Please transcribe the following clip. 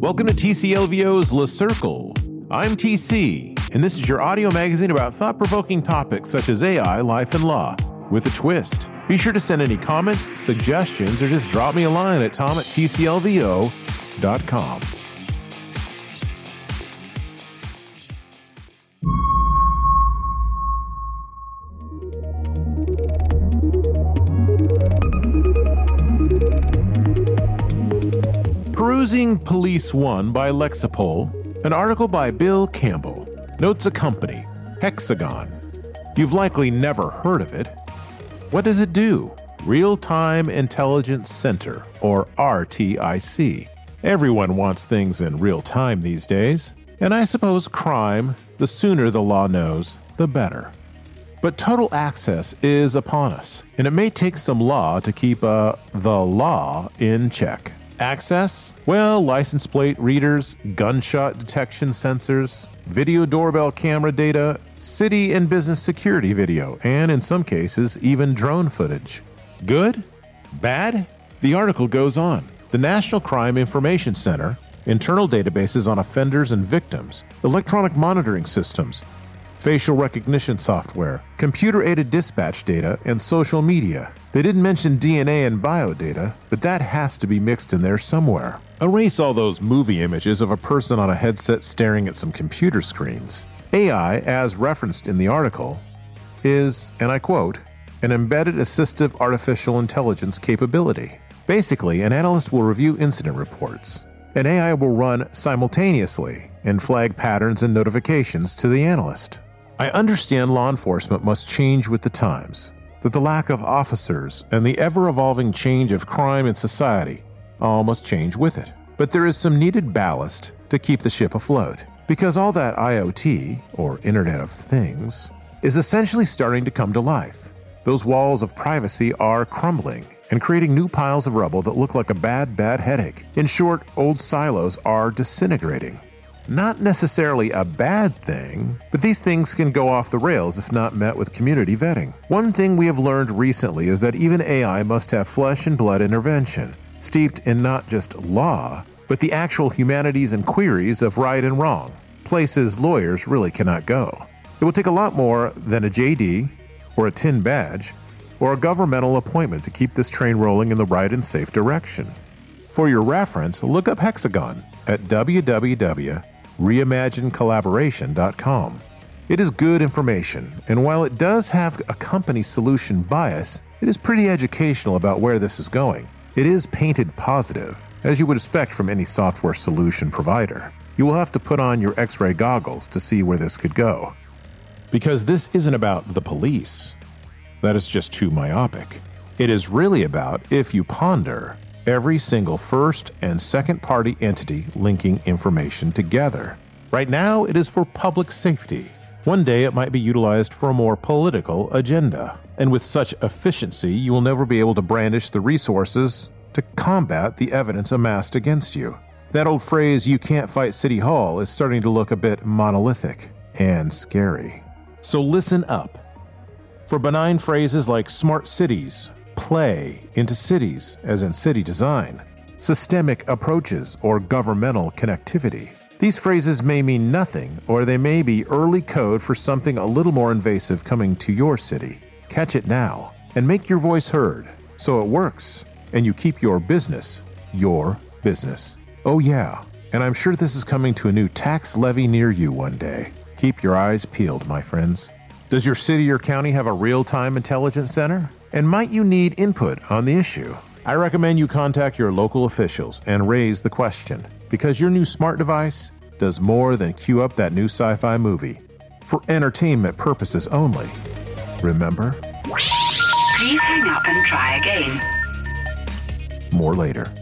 Welcome to TCLVO's Le Circle. I'm TC, and this is your audio magazine about thought provoking topics such as AI, life, and law, with a twist. Be sure to send any comments, suggestions, or just drop me a line at tom at tclvo.com. Perusing Police One by Lexipol, an article by Bill Campbell, notes a company, Hexagon. You've likely never heard of it. What does it do? Real Time Intelligence Center, or RTIC. Everyone wants things in real time these days, and I suppose crime, the sooner the law knows, the better. But total access is upon us, and it may take some law to keep uh, the law in check. Access? Well, license plate readers, gunshot detection sensors, video doorbell camera data, city and business security video, and in some cases, even drone footage. Good? Bad? The article goes on. The National Crime Information Center, internal databases on offenders and victims, electronic monitoring systems, facial recognition software, computer aided dispatch data, and social media. They didn't mention DNA and biodata, but that has to be mixed in there somewhere. Erase all those movie images of a person on a headset staring at some computer screens. AI, as referenced in the article, is, and I quote, an embedded assistive artificial intelligence capability. Basically, an analyst will review incident reports. An AI will run simultaneously and flag patterns and notifications to the analyst. I understand law enforcement must change with the times, that the lack of officers and the ever evolving change of crime in society all must change with it. But there is some needed ballast to keep the ship afloat, because all that IoT, or Internet of Things, is essentially starting to come to life. Those walls of privacy are crumbling and creating new piles of rubble that look like a bad, bad headache. In short, old silos are disintegrating. Not necessarily a bad thing, but these things can go off the rails if not met with community vetting. One thing we have learned recently is that even AI must have flesh and blood intervention, steeped in not just law, but the actual humanities and queries of right and wrong, places lawyers really cannot go. It will take a lot more than a JD, or a tin badge, or a governmental appointment to keep this train rolling in the right and safe direction. For your reference, look up Hexagon at www reimaginecollaboration.com. It is good information, and while it does have a company solution bias, it is pretty educational about where this is going. It is painted positive, as you would expect from any software solution provider. You will have to put on your x ray goggles to see where this could go. Because this isn't about the police. That is just too myopic. It is really about, if you ponder, every single first and second party entity linking information together. Right now, it is for public safety. One day, it might be utilized for a more political agenda. And with such efficiency, you will never be able to brandish the resources to combat the evidence amassed against you. That old phrase, you can't fight City Hall, is starting to look a bit monolithic and scary. So listen up. For benign phrases like smart cities, play into cities, as in city design, systemic approaches, or governmental connectivity. These phrases may mean nothing, or they may be early code for something a little more invasive coming to your city. Catch it now and make your voice heard so it works and you keep your business your business. Oh, yeah, and I'm sure this is coming to a new tax levy near you one day. Keep your eyes peeled, my friends. Does your city or county have a real time intelligence center? And might you need input on the issue? I recommend you contact your local officials and raise the question because your new smart device does more than queue up that new sci fi movie for entertainment purposes only. Remember? Please hang up and try again. More later.